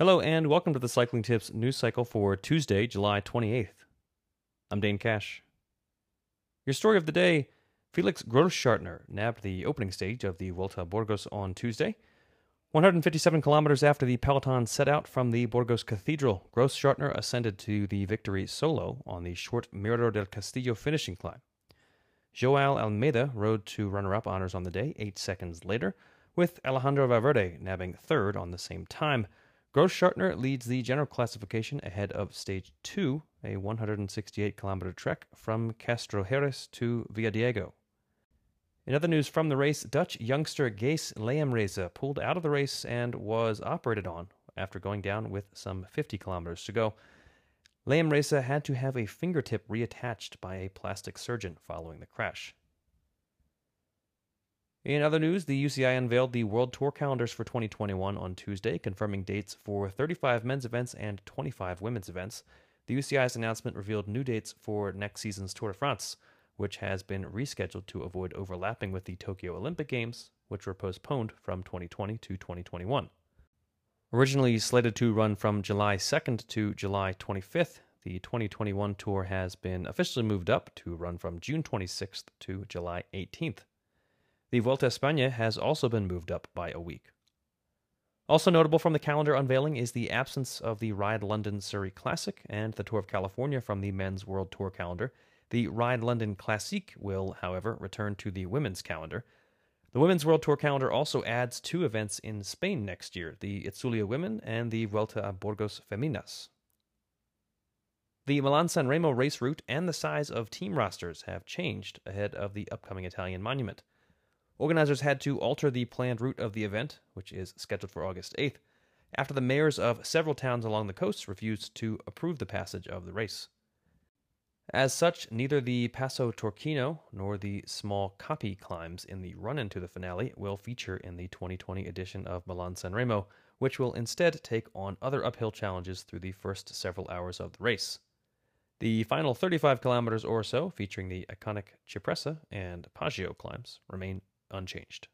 Hello and welcome to the Cycling Tips news cycle for Tuesday, July 28th. I'm Dane Cash. Your story of the day Felix Grossschartner nabbed the opening stage of the Vuelta Burgos on Tuesday. 157 kilometers after the peloton set out from the Burgos Cathedral, Grossschartner ascended to the victory solo on the short Mirador del Castillo finishing climb. Joao Almeida rode to runner up honors on the day eight seconds later, with Alejandro Valverde nabbing third on the same time. Grossschartner leads the general classification ahead of Stage 2, a 168 kilometer trek from Castrojeriz to Villadiego. In other news from the race, Dutch youngster Gijs Leemreize pulled out of the race and was operated on after going down with some 50 kilometers to go. Leemreize had to have a fingertip reattached by a plastic surgeon following the crash. In other news, the UCI unveiled the World Tour calendars for 2021 on Tuesday, confirming dates for 35 men's events and 25 women's events. The UCI's announcement revealed new dates for next season's Tour de France, which has been rescheduled to avoid overlapping with the Tokyo Olympic Games, which were postponed from 2020 to 2021. Originally slated to run from July 2nd to July 25th, the 2021 tour has been officially moved up to run from June 26th to July 18th. The Vuelta España has also been moved up by a week. Also notable from the calendar unveiling is the absence of the Ride London Surrey Classic and the Tour of California from the men's World Tour calendar. The Ride London Classique will, however, return to the women's calendar. The Women's World Tour calendar also adds two events in Spain next year the Itzulia Women and the Vuelta a Burgos Feminas. The Milan San Remo race route and the size of team rosters have changed ahead of the upcoming Italian monument. Organizers had to alter the planned route of the event, which is scheduled for August 8th, after the mayors of several towns along the coast refused to approve the passage of the race. As such, neither the Passo Turchino nor the small Capi climbs in the run into the finale will feature in the 2020 edition of Milan San Remo, which will instead take on other uphill challenges through the first several hours of the race. The final 35 kilometers or so, featuring the iconic Cipressa and Poggio climbs, remain unchanged.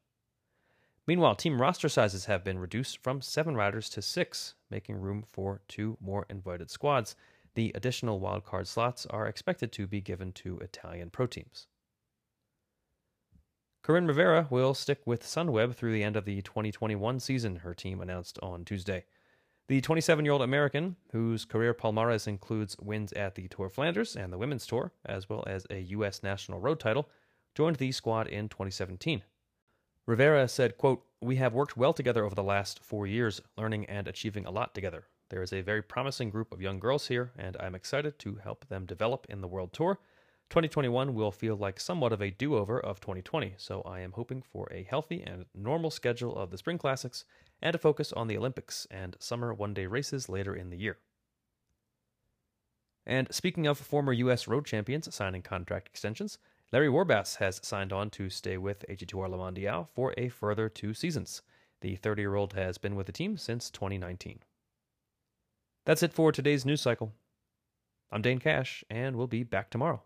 Meanwhile, team roster sizes have been reduced from seven riders to six, making room for two more invited squads. The additional wildcard slots are expected to be given to Italian pro teams. Coryn Rivera will stick with Sunweb through the end of the 2021 season, her team announced on Tuesday. The 27 year old American, whose career palmarès includes wins at the Tour Flanders and the Women's Tour, as well as a U.S. national road title, joined the squad in 2017. Rivera said, quote, We have worked well together over the last four years, learning and achieving a lot together. There is a very promising group of young girls here, and I'm excited to help them develop in the World Tour. 2021 will feel like somewhat of a do over of 2020, so I am hoping for a healthy and normal schedule of the Spring Classics and a focus on the Olympics and summer one day races later in the year. And speaking of former U.S. road champions signing contract extensions, Larry Warbasse has signed on to stay with AG2R La Mondiale for a further two seasons. The 30 year old has been with the team since 2019. That's it for today's news cycle. I'm Dane Cash, and we'll be back tomorrow.